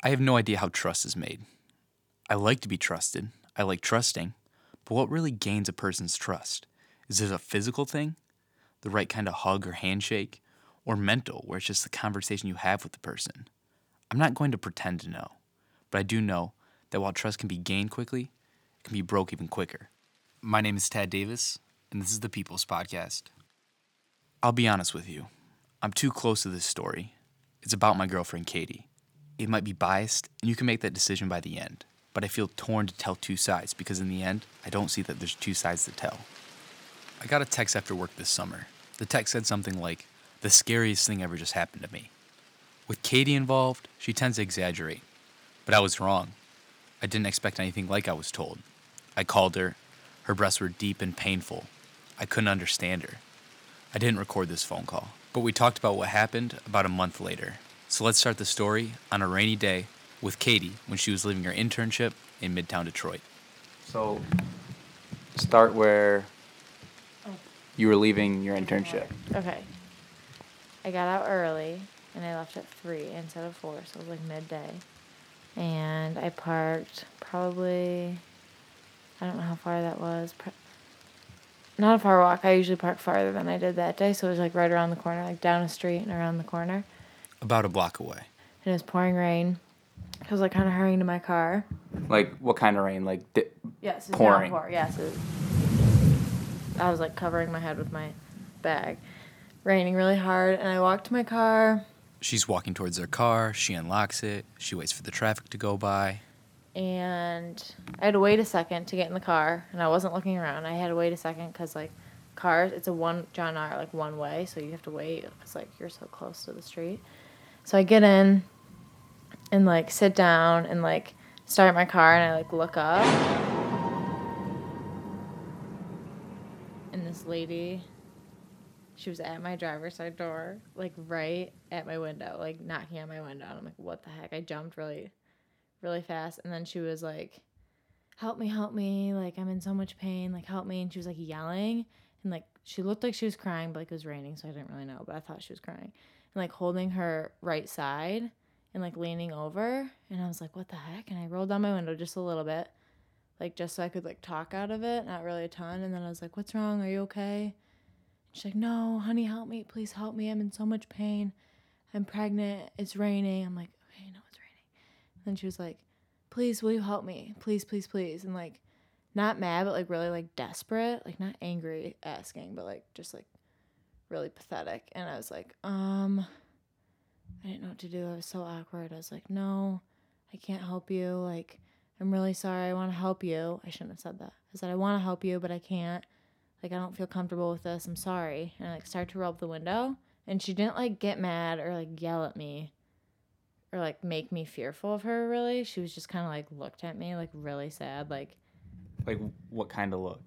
I have no idea how trust is made. I like to be trusted. I like trusting. But what really gains a person's trust? Is it a physical thing? The right kind of hug or handshake? Or mental, where it's just the conversation you have with the person? I'm not going to pretend to know, but I do know that while trust can be gained quickly, it can be broke even quicker. My name is Tad Davis, and this is the People's Podcast. I'll be honest with you. I'm too close to this story. It's about my girlfriend Katie. It might be biased, and you can make that decision by the end, but I feel torn to tell two sides because in the end, I don't see that there's two sides to tell. I got a text after work this summer. The text said something like, The scariest thing ever just happened to me. With Katie involved, she tends to exaggerate. But I was wrong. I didn't expect anything like I was told. I called her. Her breaths were deep and painful. I couldn't understand her. I didn't record this phone call, but we talked about what happened about a month later. So let's start the story on a rainy day with Katie when she was leaving her internship in Midtown Detroit. So, start where you were leaving your internship. Okay. I got out early and I left at 3 instead of 4, so it was like midday. And I parked probably, I don't know how far that was. Not a far walk. I usually park farther than I did that day, so it was like right around the corner, like down a street and around the corner. About a block away. And it was pouring rain. I was like kind of hurrying to my car. Like, what kind of rain? Like, di- Yes, it's Pouring. downpour. Yes, it, I was like covering my head with my bag, raining really hard, and I walked to my car, She's walking towards their car. She unlocks it. She waits for the traffic to go by. and I had to wait a second to get in the car, and I wasn't looking around. I had to wait a second because like cars, it's a one John R like one way, so you have to wait because like you're so close to the street. So I get in, and like sit down and like start my car, and I like look up, and this lady. She was at my driver's side door, like right at my window, like knocking on my window. And I'm like, what the heck? I jumped really really fast and then she was like help me help me like i'm in so much pain like help me and she was like yelling and like she looked like she was crying but like it was raining so i didn't really know but i thought she was crying like holding her right side and like leaning over and i was like what the heck? And i rolled down my window just a little bit like just so i could like talk out of it not really a ton and then i was like what's wrong? Are you okay? She's like no honey help me please help me. I'm in so much pain. I'm pregnant. It's raining. I'm like okay no it's raining. And then she was like, please, will you help me? Please, please, please. And like, not mad, but like really like desperate, like not angry asking, but like just like really pathetic. And I was like, um, I didn't know what to do. I was so awkward. I was like, no, I can't help you. Like, I'm really sorry. I want to help you. I shouldn't have said that. I said, I want to help you, but I can't. Like, I don't feel comfortable with this. I'm sorry. And I like started to roll up the window. And she didn't like get mad or like yell at me or like make me fearful of her really. She was just kind of like looked at me like really sad. Like like, what kind of look?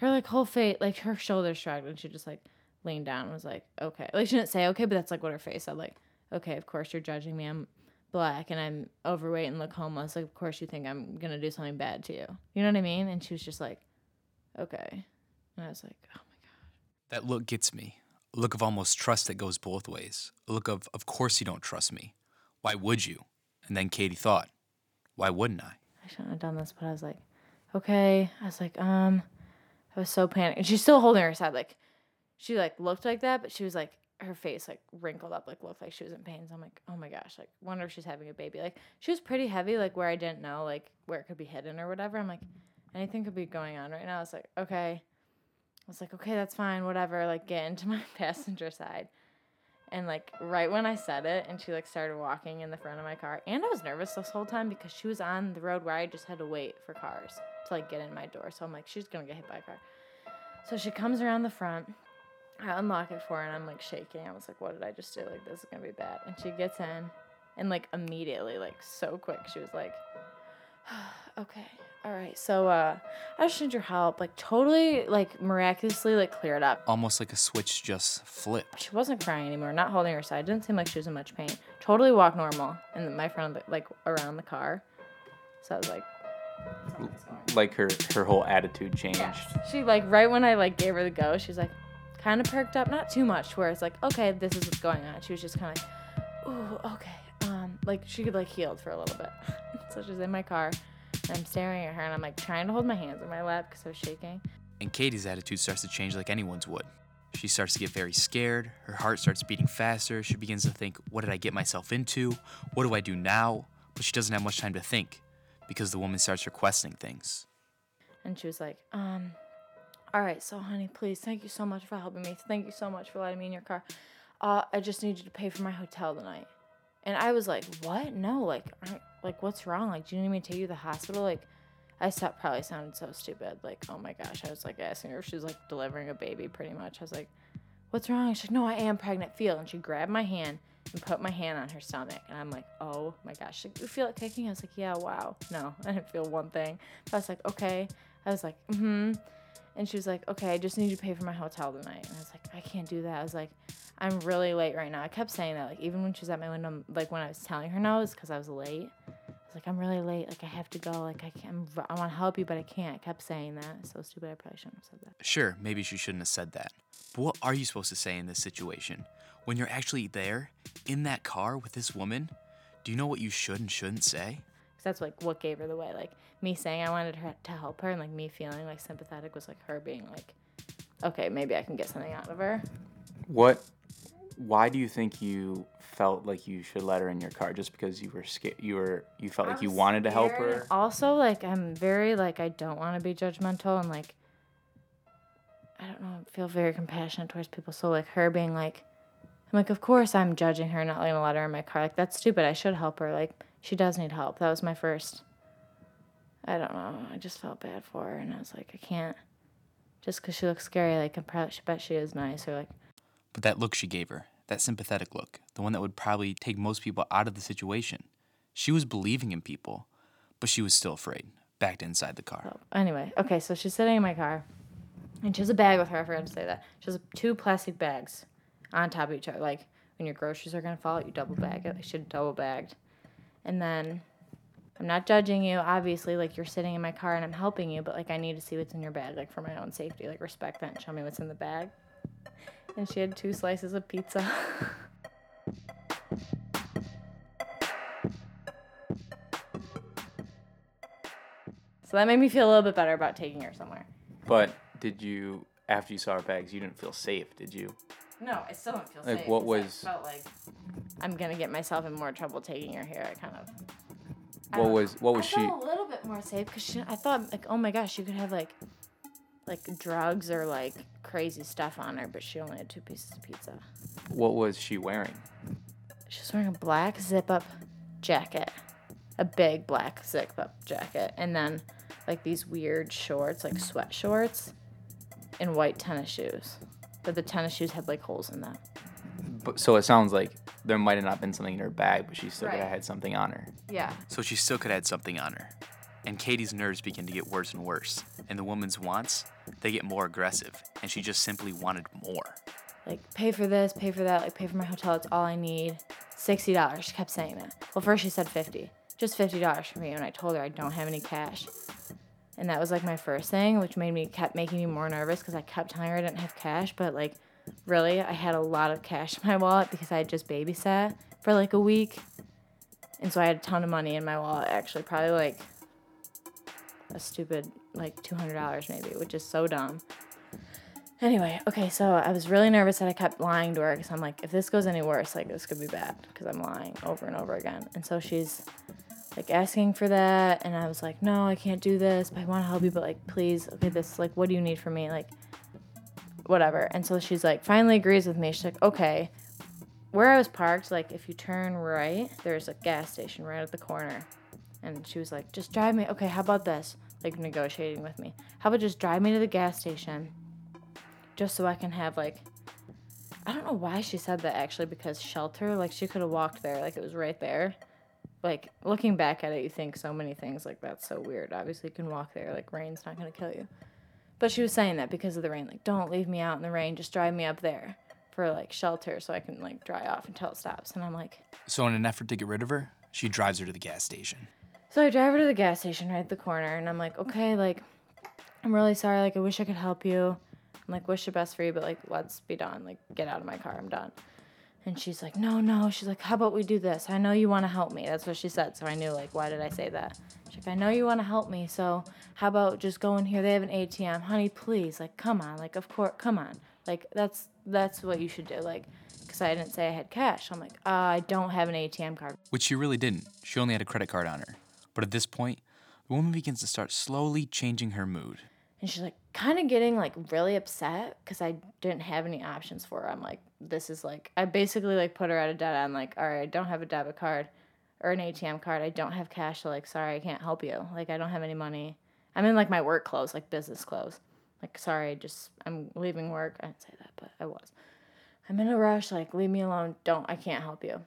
Her like whole face, like her shoulders shrugged and she just like leaned down and was like, okay. Like she didn't say okay, but that's like what her face said. Like, okay, of course you're judging me. I'm black and I'm overweight and look homeless. Like, of course you think I'm gonna do something bad to you. You know what I mean? And she was just like, okay. And I was like, oh my god. That look gets me. A look of almost trust that goes both ways. A look of, of course you don't trust me. Why would you? And then Katie thought, why wouldn't I? I shouldn't have done this, but I was like, okay. I was like, um, I was so panicked. And she's still holding her side. Like, she like looked like that, but she was like, her face like wrinkled up, like looked like she was in pain. So I'm like, oh my gosh, like, wonder if she's having a baby. Like, she was pretty heavy, like where I didn't know, like where it could be hidden or whatever. I'm like, anything could be going on right now. I was like, okay. I was like, okay, that's fine, whatever. Like, get into my passenger side. And like right when I said it, and she like started walking in the front of my car, and I was nervous this whole time because she was on the road where I just had to wait for cars to like get in my door. So I'm like, she's gonna get hit by a car. So she comes around the front. I unlock it for her, and I'm like shaking. I was like, what did I just do? Like this is gonna be bad. And she gets in, and like immediately, like so quick, she was like, okay, all right. So uh, I just need your help. Like totally, like miraculously, like cleared up. Almost like a switch just flipped. She wasn't crying anymore, not holding her side. Didn't seem like she was in much pain. Totally walked normal, and my friend like around the car. So I was like, Like, her, her whole attitude changed. she like right when I like gave her the go, she's like, kind of perked up, not too much, where it's like, okay, this is what's going on. She was just kind of like, ooh, okay, um, like she could like healed for a little bit. so she's in my car, and I'm staring at her, and I'm like trying to hold my hands in my lap because I was shaking. And Katie's attitude starts to change like anyone's would. She starts to get very scared. Her heart starts beating faster. She begins to think, What did I get myself into? What do I do now? But she doesn't have much time to think because the woman starts requesting things. And she was like, um, all right, so honey, please, thank you so much for helping me. Thank you so much for letting me in your car. Uh, I just need you to pay for my hotel tonight. And I was like, what? No, like, like, what's wrong? Like, do you need me to take you to the hospital? Like, I probably sounded so stupid. Like, oh my gosh, I was like asking her if she was like delivering a baby, pretty much. I was like, what's wrong? She's like, no, I am pregnant. Feel. And she grabbed my hand and put my hand on her stomach. And I'm like, oh my gosh. Like, you feel it kicking? I was like, yeah, wow. No, I didn't feel one thing. But I was like, okay. I was like, mm hmm. And she was like, okay, I just need you to pay for my hotel tonight. And I was like, I can't do that. I was like, I'm really late right now. I kept saying that, like, even when she was at my window, like, when I was telling her no, it's because I was late. I was like, I'm really late. Like, I have to go. Like, I can't, I want to help you, but I can't. I kept saying that. It's so stupid. I probably shouldn't have said that. Sure, maybe she shouldn't have said that. But what are you supposed to say in this situation? When you're actually there, in that car with this woman, do you know what you should and shouldn't say? Because that's, like, what gave her the way. Like, me saying I wanted her to help her and, like, me feeling, like, sympathetic was, like, her being, like, okay, maybe I can get something out of her. What? Why do you think you felt like you should let her in your car? Just because you were scared? You were you felt like you I'm wanted to help her? Also, like I'm very like I don't want to be judgmental and like I don't know, I feel very compassionate towards people. So like her being like, I'm like, of course I'm judging her, not letting to let her in my car. Like that's stupid. I should help her. Like she does need help. That was my first. I don't know. I just felt bad for her, and I was like, I can't. Just because she looks scary, like I probably she bet she is nice, or like But that look she gave her, that sympathetic look, the one that would probably take most people out of the situation. She was believing in people, but she was still afraid, backed inside the car. So anyway, okay, so she's sitting in my car, and she has a bag with her. I forgot to say that. She has two plastic bags on top of each other. Like when your groceries are gonna fall out, you double bag it. They should double bagged. And then I'm not judging you, obviously. Like you're sitting in my car and I'm helping you, but like I need to see what's in your bag, like for my own safety. Like respect that and show me what's in the bag. And she had two slices of pizza. so that made me feel a little bit better about taking her somewhere. But did you, after you saw her bags, you didn't feel safe, did you? No, I still don't feel Like, safe. what 'cause was- I felt like I'm gonna get myself in more trouble taking her here. I kind of. I um, What was what know. was I she? felt a little bit more safe because I thought like, oh my gosh, you could have like, like drugs or like crazy stuff on her, but she only had two pieces of pizza. What was she wearing? She was wearing a black zip-up jacket, a big black zip-up jacket, and then like these weird shorts, like sweat shorts, and white tennis shoes. But the tennis shoes had like holes in them. But, so it sounds like there might have not been something in her bag, but she still could Right. have had something on her. Yeah. So she still could have had something on her. And Katie's nerves begin to get worse and worse. And the woman's wants, they get more aggressive. And she just simply wanted more. like pay for this, pay for that, like pay for my hotel. It's all I need. Sixty dollars. She kept saying that. Well, first she said fifty, just fifty dollars for me, and I told her I don't have any cash. And that was like my first thing, which made me kept making me more nervous because I kept telling her I didn't have cash, but like really I had a lot of cash in my wallet because I had just babysat for like a week, and so I had a ton of money in my wallet. Actually, probably like a stupid like two hundred dollars maybe, which is so dumb. Anyway, okay, so I was really nervous that I kept lying to her because I'm like, if this goes any worse, like this could be bad because I'm lying over and over again. And so she's like asking for that, and I was like, no, I can't do this, but I want to help you, but like, please, okay, this, like, what do you need from me? Like, whatever. And so she's like, finally agrees with me. She's like, okay, where I was parked, like, if you turn right, there's a gas station right at the corner. And she was like, just drive me. Okay, how about this? Like, negotiating with me. How about just drive me to the gas station? just so I can have like I don't know why she said that actually because shelter like she could have walked there like it was right there. Like looking back at it you think so many things like that's so weird. Obviously you can walk there like rain's not going to kill you. But she was saying that because of the rain like don't leave me out in the rain just drive me up there for like shelter so I can like dry off until it stops and I'm like So, in an effort to get rid of her, she drives her to the gas station. So I drive her to the gas station right at the corner, and I'm like, okay, like, I'm really sorry. Like, I wish I could help you. I'm like, wish the best for you, but like, let's be done. Like, get out of my car. I'm done. And she's like, no, no. She's like, how about we do this? I know you want to help me. That's what she said. So I knew, like, why did I say that? She's like, I know you want to help me. So how about just go in here? They have an ATM. Honey, please. Like, come on. Like, of course, come on. Like, that's that's what you should do. Like, because I didn't say I had cash. I'm like, uh, I don't have an ATM card. Which she really didn't. She only had a credit card on her. But at this point, the woman begins to start slowly changing her mood. And she's like, kind of getting like really upset because I didn't have any options for her. I'm like, this is like, I basically like put her at a dead end. Like, all right, I don't have a debit card or an ATM card. I don't have cash. So like, sorry, I can't help you. Like, I don't have any money. I'm in like my work clothes, like business clothes. Like, sorry, just I'm leaving work. I didn't say that, but I was. I'm in a rush. Like, leave me alone. Don't. I can't help you.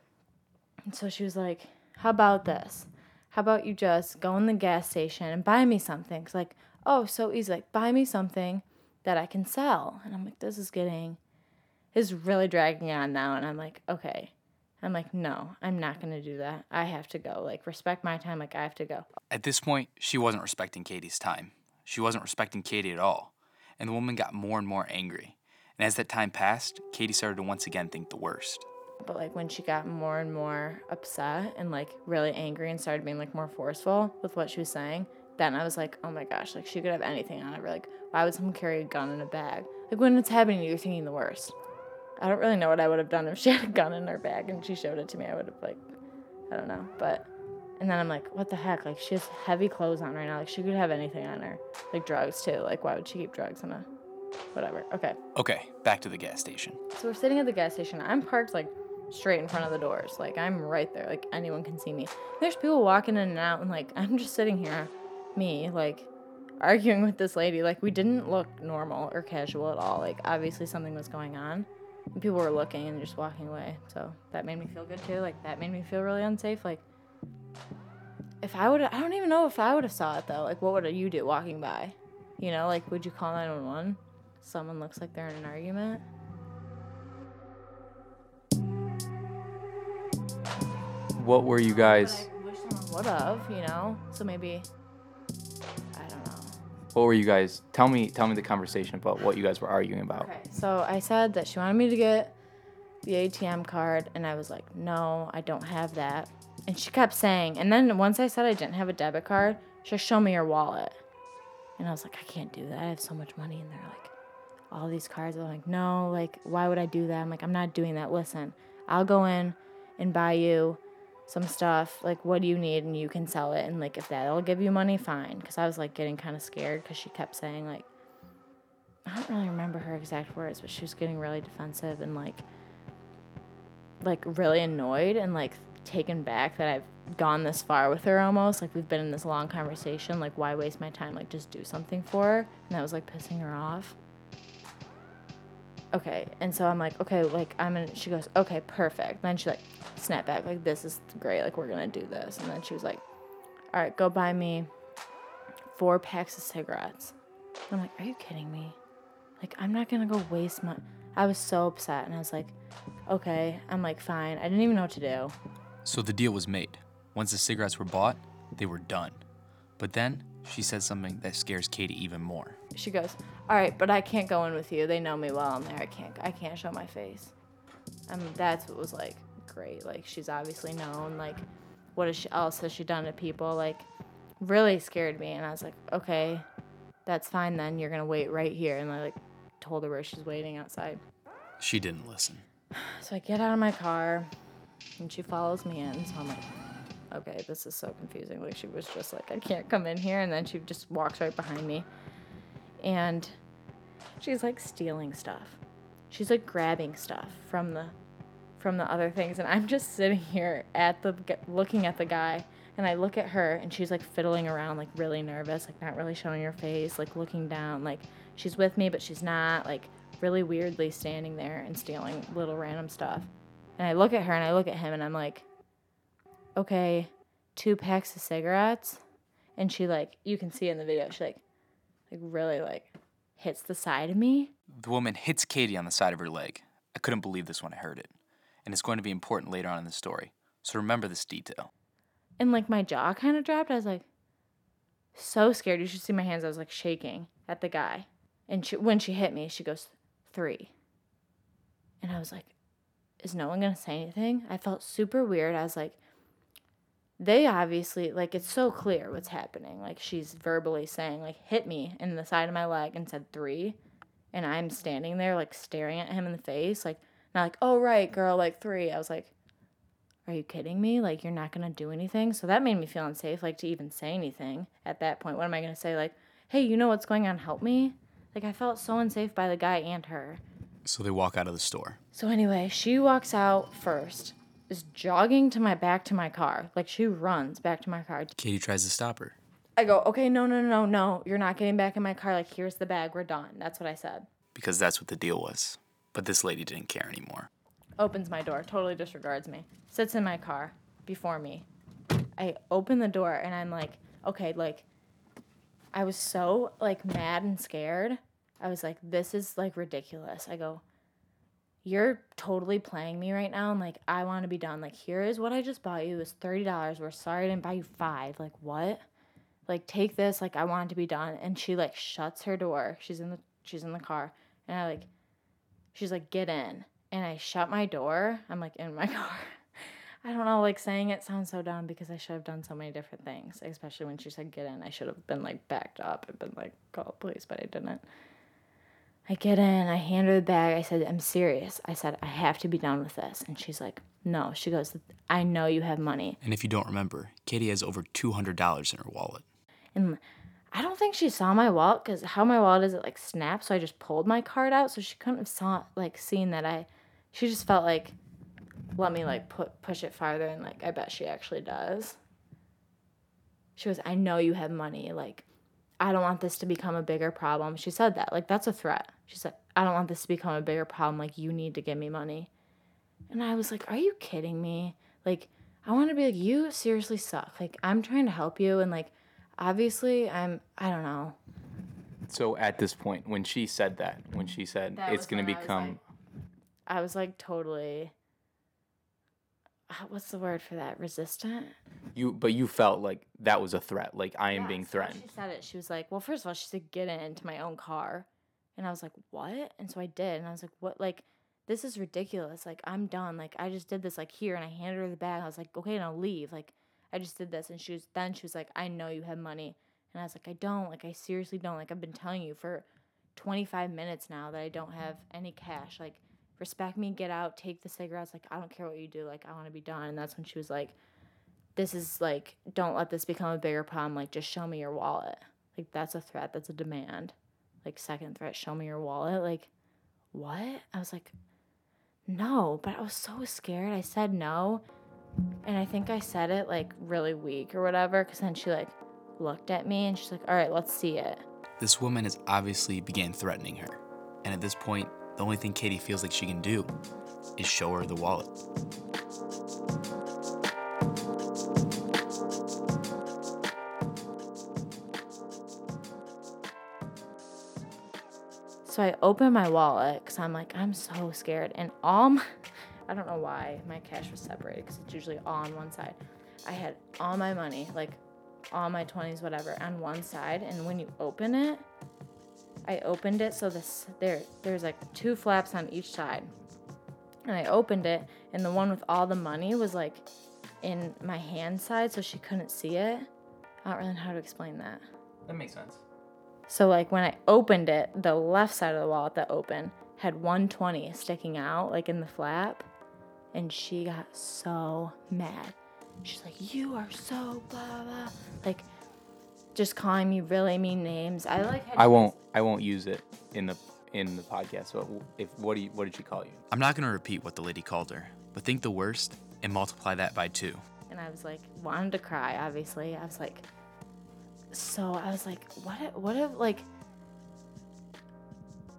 And so she was like, how about this? How about you just go in the gas station and buy me something? Cause like, oh, so easy. Like, buy me something that I can sell. And I'm like, this is getting, this is really dragging on now. And I'm like, okay. I'm like, no, I'm not going to do that. I have to go. Like, respect my time. Like, I have to go. At this point, she wasn't respecting Katie's time. She wasn't respecting Katie at all. And the woman got more and more angry. And as that time passed, Katie started to once again think the worst. But like when she got more and more upset and like really angry and started being like more forceful with what she was saying, then I was like, oh my gosh, like she could have anything on her. Like, why would someone carry a gun in a bag? Like when it's happening, you're thinking the worst. I don't really know what I would have done if she had a gun in her bag and she showed it to me. I would have like, I don't know. But and then I'm like, what the heck? Like she has heavy clothes on right now. Like she could have anything on her, like drugs too. Like why would she keep drugs in a, whatever? Okay. Okay, back to the gas station. So we're sitting at the gas station. I'm parked like straight in front of the doors. Like I'm right there. Like anyone can see me. There's people walking in and out, and like I'm just sitting here, me like arguing with this lady. Like we didn't look normal or casual at all. Like obviously something was going on. And people were looking and just walking away. So that made me feel good too. Like that made me feel really unsafe. Like if I would, I don't even know if I would have saw it though. Like what would you do walking by? You know, like would you call 911? Someone looks like they're in an argument. What were you guys? I wish someone would have, you know. So maybe I don't know. What were you guys? Tell me. Tell me the conversation about what you guys were arguing about. Okay, so I said that she wanted me to get the ATM card, and I was like, no, I don't have that. And she kept saying, and then once I said I didn't have a debit card, she said, show me your wallet. And I was like, I can't do that. I have so much money in there. Like, all these cards. I'm like, no, like, why would I do that? I'm like, I'm not doing that. Listen, I'll go in and buy you some stuff. Like, what do you need? And you can sell it. And, like, if that'll give you money, fine. Because I was, like, getting kind of scared because she kept saying, like, I don't really remember her exact words, but she was getting really defensive and, like, like really annoyed and like taken back that I've gone this far with her almost. Like we've been in this long conversation. Like why waste my time? Like just do something for her. And that was like pissing her off. Okay, and so I'm like, okay, like I'm in. She goes, okay, perfect. Then she like snapped back, like this is great. Like we're gonna do this. And then she was like, all right, go buy me four packs of cigarettes. And I'm like, are you kidding me? Like I'm not gonna go waste my. I was so upset, and I was like, okay. I'm like, fine. I didn't even know what to do. So the deal was made. Once the cigarettes were bought, they were done. But then she said something that scares Katie even more. She goes, all right, but I can't go in with you. They know me well in there. I can't. I can't show my face. I mean, that's what was like great. Like she's obviously known. Like, what is she, else has she done to people? Like, really scared me. And I was like, okay, that's fine then. You're gonna wait right here. And I like told her where she's waiting outside. She didn't listen. So I get out of my car, and she follows me in. So I'm like, okay, this is so confusing. Like she was just like, I can't come in here, and then she just walks right behind me, and she's like stealing stuff. She's like grabbing stuff from the from the other things, and I'm just sitting here at the looking at the guy, and I look at her, and she's like fiddling around, like really nervous, like not really showing her face, like looking down, like she's with me, but she's not, like really weirdly standing there and stealing little random stuff. And I look at her and I look at him and I'm like, okay, two packs of cigarettes. And she like, you can see in the video, she like, like really like hits the side of me. The woman hits Katie on the side of her leg. I couldn't believe this when I heard it. And it's going to be important later on in the story. So remember this detail. And like my jaw kind of dropped. I was like, so scared. You should see my hands. I was like shaking at the guy. And she, when she hit me, she goes, three. And I was like, is no one gonna say anything? I felt super weird. I was like, they obviously like it's so clear what's happening. Like she's verbally saying like hit me in the side of my leg and said three, and I'm standing there like staring at him in the face, like not like oh right girl like three. I was like, are you kidding me? Like you're not gonna do anything. So that made me feel unsafe, like to even say anything at that point. What am I gonna say? Like hey, you know what's going on? Help me. Like I felt so unsafe by the guy and her. So they walk out of the store. So anyway, she walks out first, is jogging to my back to my car. Like she runs back to my car. Katie tries to stop her. I go, okay, no, no, no, no, you're not getting back in my car. Like here's the bag, we're done. That's what I said. because that's what the deal was. But this lady didn't care anymore. Opens my door, totally disregards me. Sits in my car before me. I open the door and I'm like, okay, like I was so like mad and scared. I was like, this is like ridiculous. I go, you're totally playing me right now and like I want to be done. Like here is what I just bought you. Was thirty dollars. We're sorry I didn't buy you five. Like what? Like take this. Like I want it to be done. And she like shuts her door. She's in the she's in the car. And I like she's like, get in. And I shut my door. I'm like in my car. I don't know, like saying it sounds so dumb because I should have done so many different things, especially when she said get in. I should have been like backed up and been like, call police, but I didn't. I get in, I hand her the bag. I said, I'm serious. I said, I have to be done with this. And she's like, no. She goes, I know you have money. And if you don't remember, Katie has over $200 in her wallet. And I don't think she saw my wallet because how my wallet is, it like snaps. So I just pulled my card out. So she couldn't have saw, like, seen that I, she just felt like, let me like put push it farther and like I bet she actually does. She goes, I know you have money. Like, I don't want this to become a bigger problem. She said that. Like, that's a threat. She said, I don't want this to become a bigger problem. Like, you need to give me money. And I was like, Are you kidding me? Like, I want to be like, You seriously suck. Like, I'm trying to help you. And like, obviously, I'm, I don't know. So at this point, when she said that, when she said That it's I was become, like- I was like, totally, Uh, what's the word for that? Resistant? you, but you felt like that was a threat. Like I am being Yes, when threatened. She said it. She was like, "Well, first of all, she said get into my own car," and I was like, "What?" And so I did, and I was like, "What? Like, this is ridiculous. Like, I'm done. Like, I just did this like here, and I handed her the bag. I was like, okay, now leave. Like, I just did this, and she was then she was like, I know you have money, and I was like, I don't. Like, I seriously don't. Like, I've been telling you for 25 minutes now that I don't have any cash. Like, respect me, get out, take the cigarettes. Like, I don't care what you do. Like, I want to be done. And that's when she was like this is like don't let this become a bigger problem like just show me your wallet like that's a threat that's a demand like second threat show me your wallet like what i was like no but i was so scared i said no and i think i said it like really weak or whatever because then she like looked at me and she's like all right let's see it This woman has obviously began threatening her. And at this point, the only thing Katie feels like she can do is show her the wallet. So I open my wallet because I'm like, I'm so scared. And all my, I don't know why my cash was separated because it's usually all on one side. I had all my money, like all my 20s, whatever, on one side. And when you open it, I opened it so this there there's like two flaps on each side. And I opened it, and the one with all the money was like in my hand side, so she couldn't see it. I don't really know how to explain that. That makes sense. So like when I opened it, the left side of the wallet that opened had 120 sticking out like in the flap, and she got so mad. She's like, "You are so blah blah," like just calling me really mean names. I like. had I won't. I won't use it in the in the podcast. So if what do you, what did she call you? I'm not going to repeat what the lady called her, but think the worst and multiply that by two. And I was like, wanted to cry. Obviously, I was like, so I was like, what? If, what if like.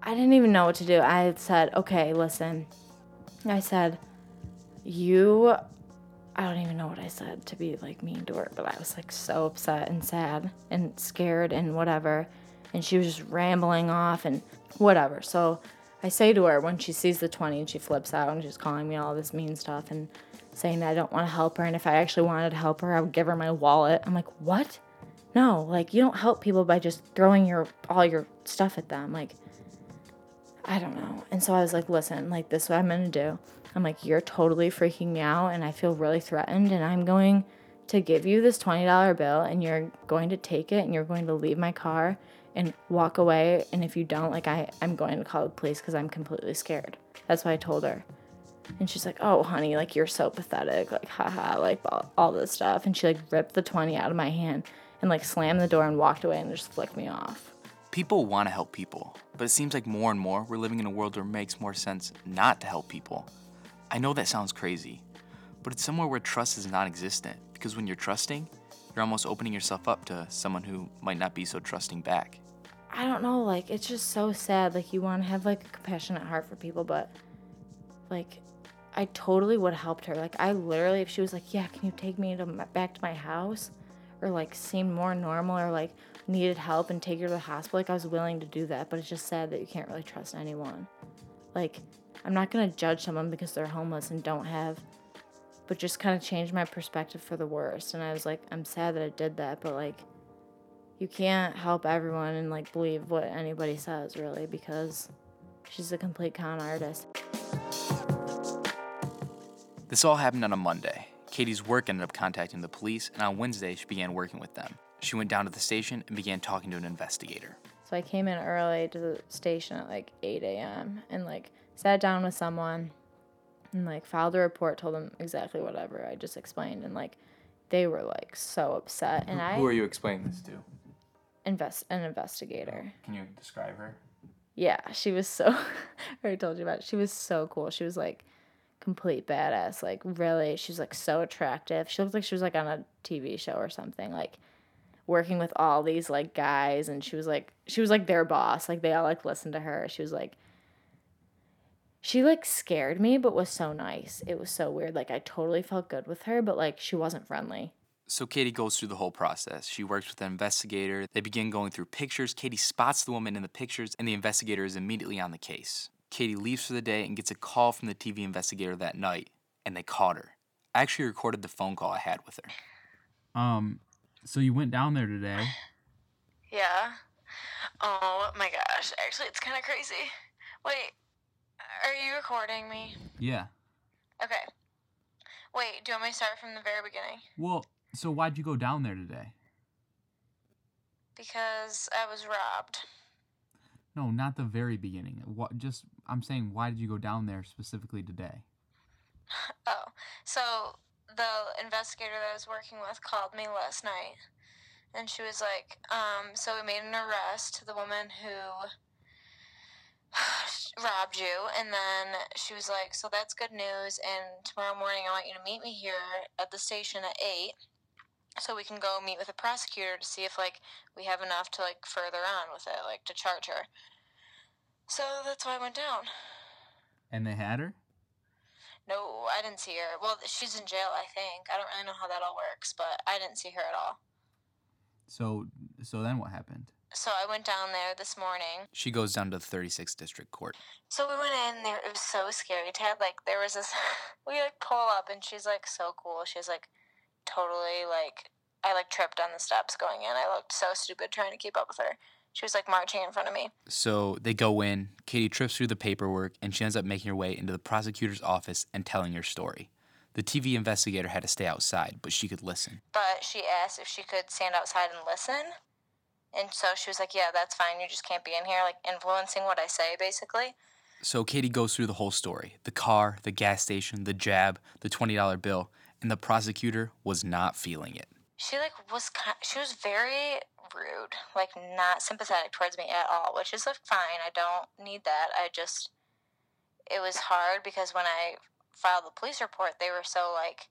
I didn't even know what to do. I had said, okay, listen. I said, you. I don't even know what I said to be like mean to her, but I was like so upset and sad and scared and whatever. And she was just rambling off and whatever. So I say to her when she sees the 20 and she flips out and she's calling me all this mean stuff and saying that I don't want to help her. And if I actually wanted to help her, I would give her my wallet. I'm like, what? No, like you don't help people by just throwing your all your stuff at them. Like, I don't know. And so I was like, listen, like this is what I'm gonna do. I'm like, you're totally freaking me out and I feel really threatened and I'm going to give you this $20 bill and you're going to take it and you're going to leave my car and walk away and if you don't like I I'm going to call the police cuz I'm completely scared. That's what I told her. And she's like, "Oh, honey, like you're so pathetic." Like, haha, like all, all this stuff and she like ripped the 20 out of my hand and like slammed the door and walked away and just flicked me off. People want to help people, but it seems like more and more we're living in a world where it makes more sense not to help people. I know that sounds crazy, but it's somewhere where trust is non existent because when you're trusting, you're almost opening yourself up to someone who might not be so trusting back. I don't know, like it's just so sad. Like you want to have like a compassionate heart for people, but like I totally would have helped her. Like I literally, if she was like, "Yeah, can you take me to my, back to my house," or like seemed more normal, or like needed help and take her to the hospital, like I was willing to do that. But it's just sad that you can't really trust anyone. Like I'm not gonna judge someone because they're homeless and don't have, but just kind of changed my perspective for the worst. And I was like, I'm sad that I did that, but like you can't help everyone and like believe what anybody says really because she's a complete con artist. This all happened on a Monday. Katie's work ended up contacting the police, and on Wednesday, she began working with them. She went down to the station and began talking to an investigator. So I came in early to the station at like 8 a.m. and like sat down with someone and like filed a report, told them exactly whatever I just explained, and like they were like so upset. And I Who are you explaining this to? invest an investigator. Can you describe her? Yeah, she was so. I already told you about. It. She was so cool. She was like complete badass. Like really, she's like so attractive. She looked like she was like on a TV show or something. Like working with all these like guys, and she was like she was like their boss. Like they all like listened to her. She was like. She like scared me, but was so nice. It was so weird. Like I totally felt good with her, but like she wasn't friendly. So Katie goes through the whole process. She works with an investigator. They begin going through pictures. Katie spots the woman in the pictures, and the investigator is immediately on the case. Katie leaves for the day and gets a call from the TV investigator that night, and they caught her. I actually recorded the phone call I had with her. Um, so you went down there today. Yeah. Oh my gosh. Actually, it's kind of crazy. Wait, are you recording me? Yeah. Okay. Wait, do you want me to start from the very beginning? Well, so why'd you go down there today? Because I was robbed. No, not the very beginning. What? Just I'm saying, why did you go down there specifically today? Oh, so the investigator that I was working with called me last night, and she was like, um, so we made an arrest to the woman who robbed you, and then she was like, so that's good news, and tomorrow morning I want you to meet me here at the station at eight, so we can go meet with a prosecutor to see if like we have enough to like further on with it, like to charge her. So that's why I went down. And they had her. No, I didn't see her. Well, she's in jail, I think. I don't really know how that all works, but I didn't see her at all. So, so then what happened? So I went down there this morning. She goes down to the 36th District Court. So we went in there. It was so scary. Ted, like, there was this. we like pull up, and she's like so cool. She's like totally like. I like tripped on the steps going in. I looked so stupid trying to keep up with her. She was like marching in front of me. So they go in, Katie trips through the paperwork, and she ends up making her way into the prosecutor's office and telling her story. The TV investigator had to stay outside, but she could listen. But she asked if she could stand outside and listen. And so she was like, Yeah, that's fine. You just can't be in here, like influencing what I say, basically. So Katie goes through the whole story the car, the gas station, the jab, the $20 bill, and the prosecutor was not feeling it. She like was she was very rude, like not sympathetic towards me at all, which is like fine. I don't need that. I just it was hard because when I filed the police report, they were so like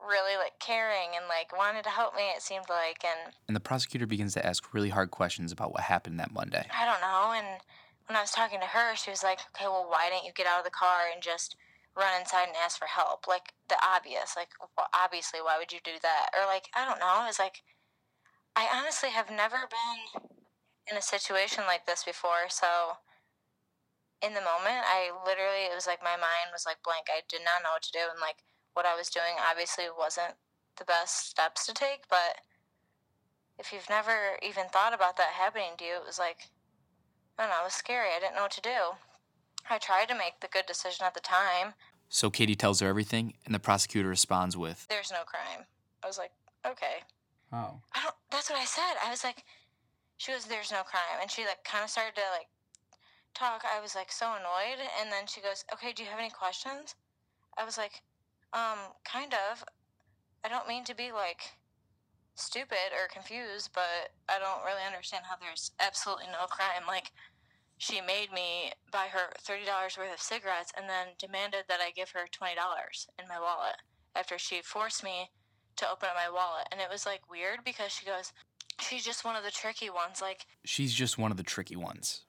really like caring and like wanted to help me. It seemed like, and And the prosecutor begins to ask really hard questions about what happened that Monday. I don't know. And when I was talking to her, she was like, "Okay, well, why didn't you get out of the car and just run inside and ask for help? Like the obvious, like well, obviously, why would you do that? Or like I don't know. It was like I honestly have never been in a situation like this before, so in the moment, I literally it was like my mind was like blank. I did not know what to do, and like what I was doing obviously wasn't the best steps to take. But if you've never even thought about that happening to you, it was like I don't know, it was scary. I didn't know what to do. I tried to make the good decision at the time. So Katie tells her everything, and the prosecutor responds with, There's no crime. I was like, okay. Oh. I don't. That's what I said. I was like, she goes, "There's no crime," and she like kind of started to like talk. I was like so annoyed, and then she goes, "Okay, do you have any questions?" I was like, "Um, kind of. I don't mean to be like stupid or confused, but I don't really understand how there's absolutely no crime. Like, she made me buy her thirty dollars worth of cigarettes, and then demanded that I give her twenty dollars in my wallet after she forced me to open up my wallet. And it was like weird because she goes, She's just one of the tricky ones. Like, She's just one of the tricky ones.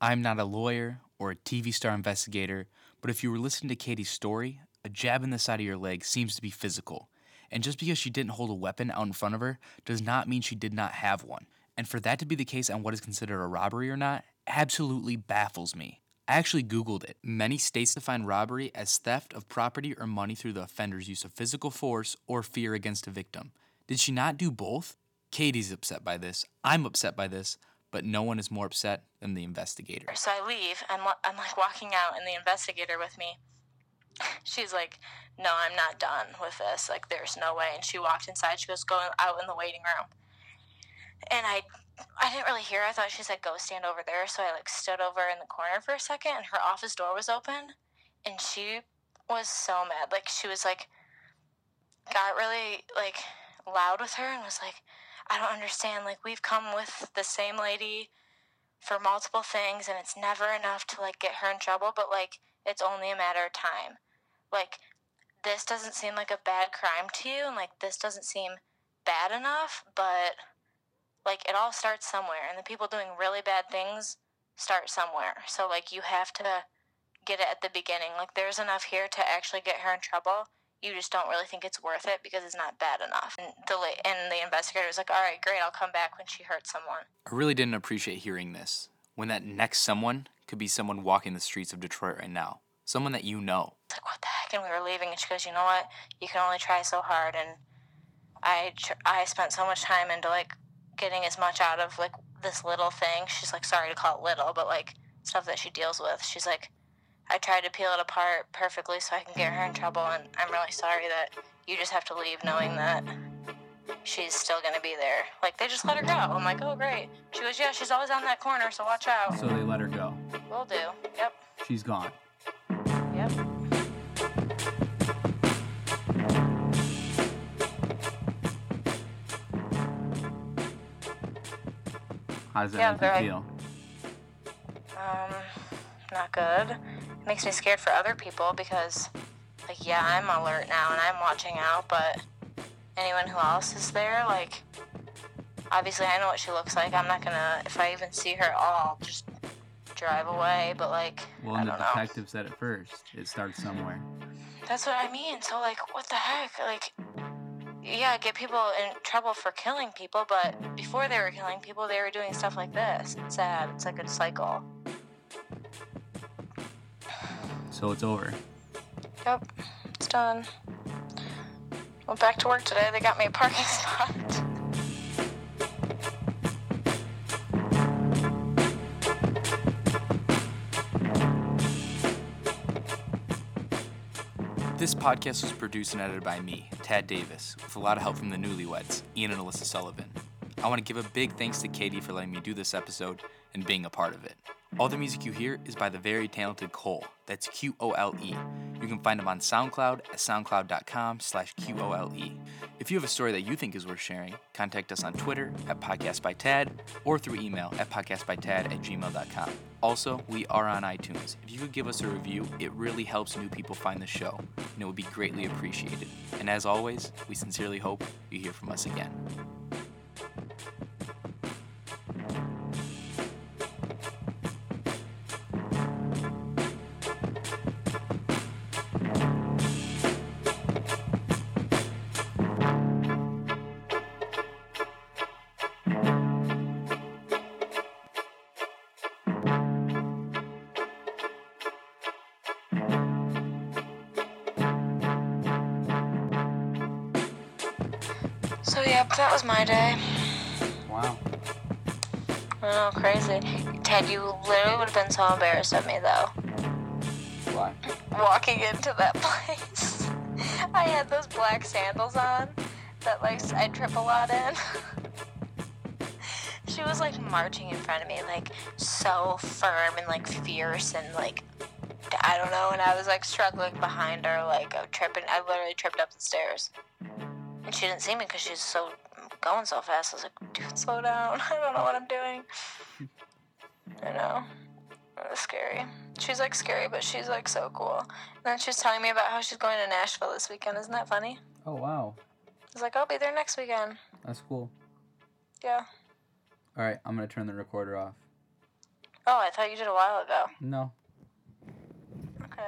I'm not a lawyer or a TV star investigator, but if you were listening to Katie's story, a jab in the side of your leg seems to be physical. And just because she didn't hold a weapon out in front of her does not mean she did not have one. And for that to be the case on what is considered a robbery or not absolutely baffles me. I actually Googled it. Many states define robbery as theft of property or money through the offender's use of physical force or fear against a victim. Did she not do both? Katie's upset by this. I'm upset by this, but no one is more upset than the investigator. so I leave. I'm, I'm like walking out, and the investigator with me, she's like, No, I'm not done with this. Like, there's no way. And she walked inside. She goes, Go out in the waiting room. And I, I didn't really hear. I thought she said, Go stand over there. So I like stood over in the corner for a second, and her office door was open. And she was so mad. Like, she was like, got really like loud with her and was like, I don't understand. Like, we've come with the same lady for multiple things, and it's never enough to like get her in trouble, but like, it's only a matter of time. Like, this doesn't seem like a bad crime to you, and like, this doesn't seem bad enough, but like, it all starts somewhere, and the people doing really bad things start somewhere. So, like, you have to get it at the beginning. Like, there's enough here to actually get her in trouble you just don't really think it's worth it because it's not bad enough. And the and the investigator was like, "All right, great, I'll come back when she hurts someone." I really didn't appreciate hearing this. When that next someone could be someone walking the streets of Detroit right now. Someone that you know. Like, "What the heck?" And we were leaving, and she goes, "You know what? You can only try so hard." And I tr- I spent so much time into like getting as much out of like this little thing. She's like, "Sorry to call it little, but like stuff that she deals with." She's like. I tried to peel it apart perfectly so I can get her in trouble, and I'm really sorry that you just have to leave knowing that she's still gonna be there. Like they just let her go. I'm like, oh great. She goes, yeah, she's always on that corner, so watch out. So they let her go. Will do. Yep. She's gone. How does that Yeah, make very- you feel? Um, not good. It makes me scared for other people because, like, yeah, I'm alert now and I'm watching out, but anyone who else is there, like, obviously I know what she looks like. I'm not gonna, if I even see her at all, just drive away, but, like, Well, I and the don't know. detective said it first. It starts somewhere. That's what I mean. So, like, what the heck? Like, yeah, get people in trouble for killing people, but before they were killing people, they were doing stuff like this. It's sad. It's like a cycle. So it's over. Yep, it's done. Went back to work today. They got me a parking spot. This podcast was produced and edited by me, Tad Davis, with a lot of help from the newlyweds, Ian and Alyssa Sullivan. I want to give a big thanks to Katie for letting me do this episode and being a part of it. All the music you hear is by the very talented Qole. That's Q-O-L-E. You can find them on SoundCloud at soundcloud.com slash Q-O-L-E. If you have a story that you think is worth sharing, contact us on Twitter at podcastbytad or through email at podcastbytad at gmail.com. Also, we are on iTunes. If you could give us a review, it really helps new people find the show, and it would be greatly appreciated. And as always, we sincerely hope you hear from us again. So, yep, that was my day. Wow. I know, crazy. Ted, you literally would have been so embarrassed of me, though. Why? walking into that place. I had those black sandals on that like I trip a lot in. she was like marching in front of me, like so firm and like fierce and like I don't know, and I was like struggling behind her, like tripping. I literally tripped up the stairs, and she didn't see me because she's so going so fast. I was like, dude, slow down. I don't know what I'm doing. I know. It was scary. She's like scary, but she's like so cool. And then she was telling me about how she's going to Nashville this weekend. Isn't that funny? Oh wow, I was like, I'll be there next weekend. that's cool. Yeah. All right, I'm gonna turn the recorder off. Oh, I thought you did a while ago. No. Okay.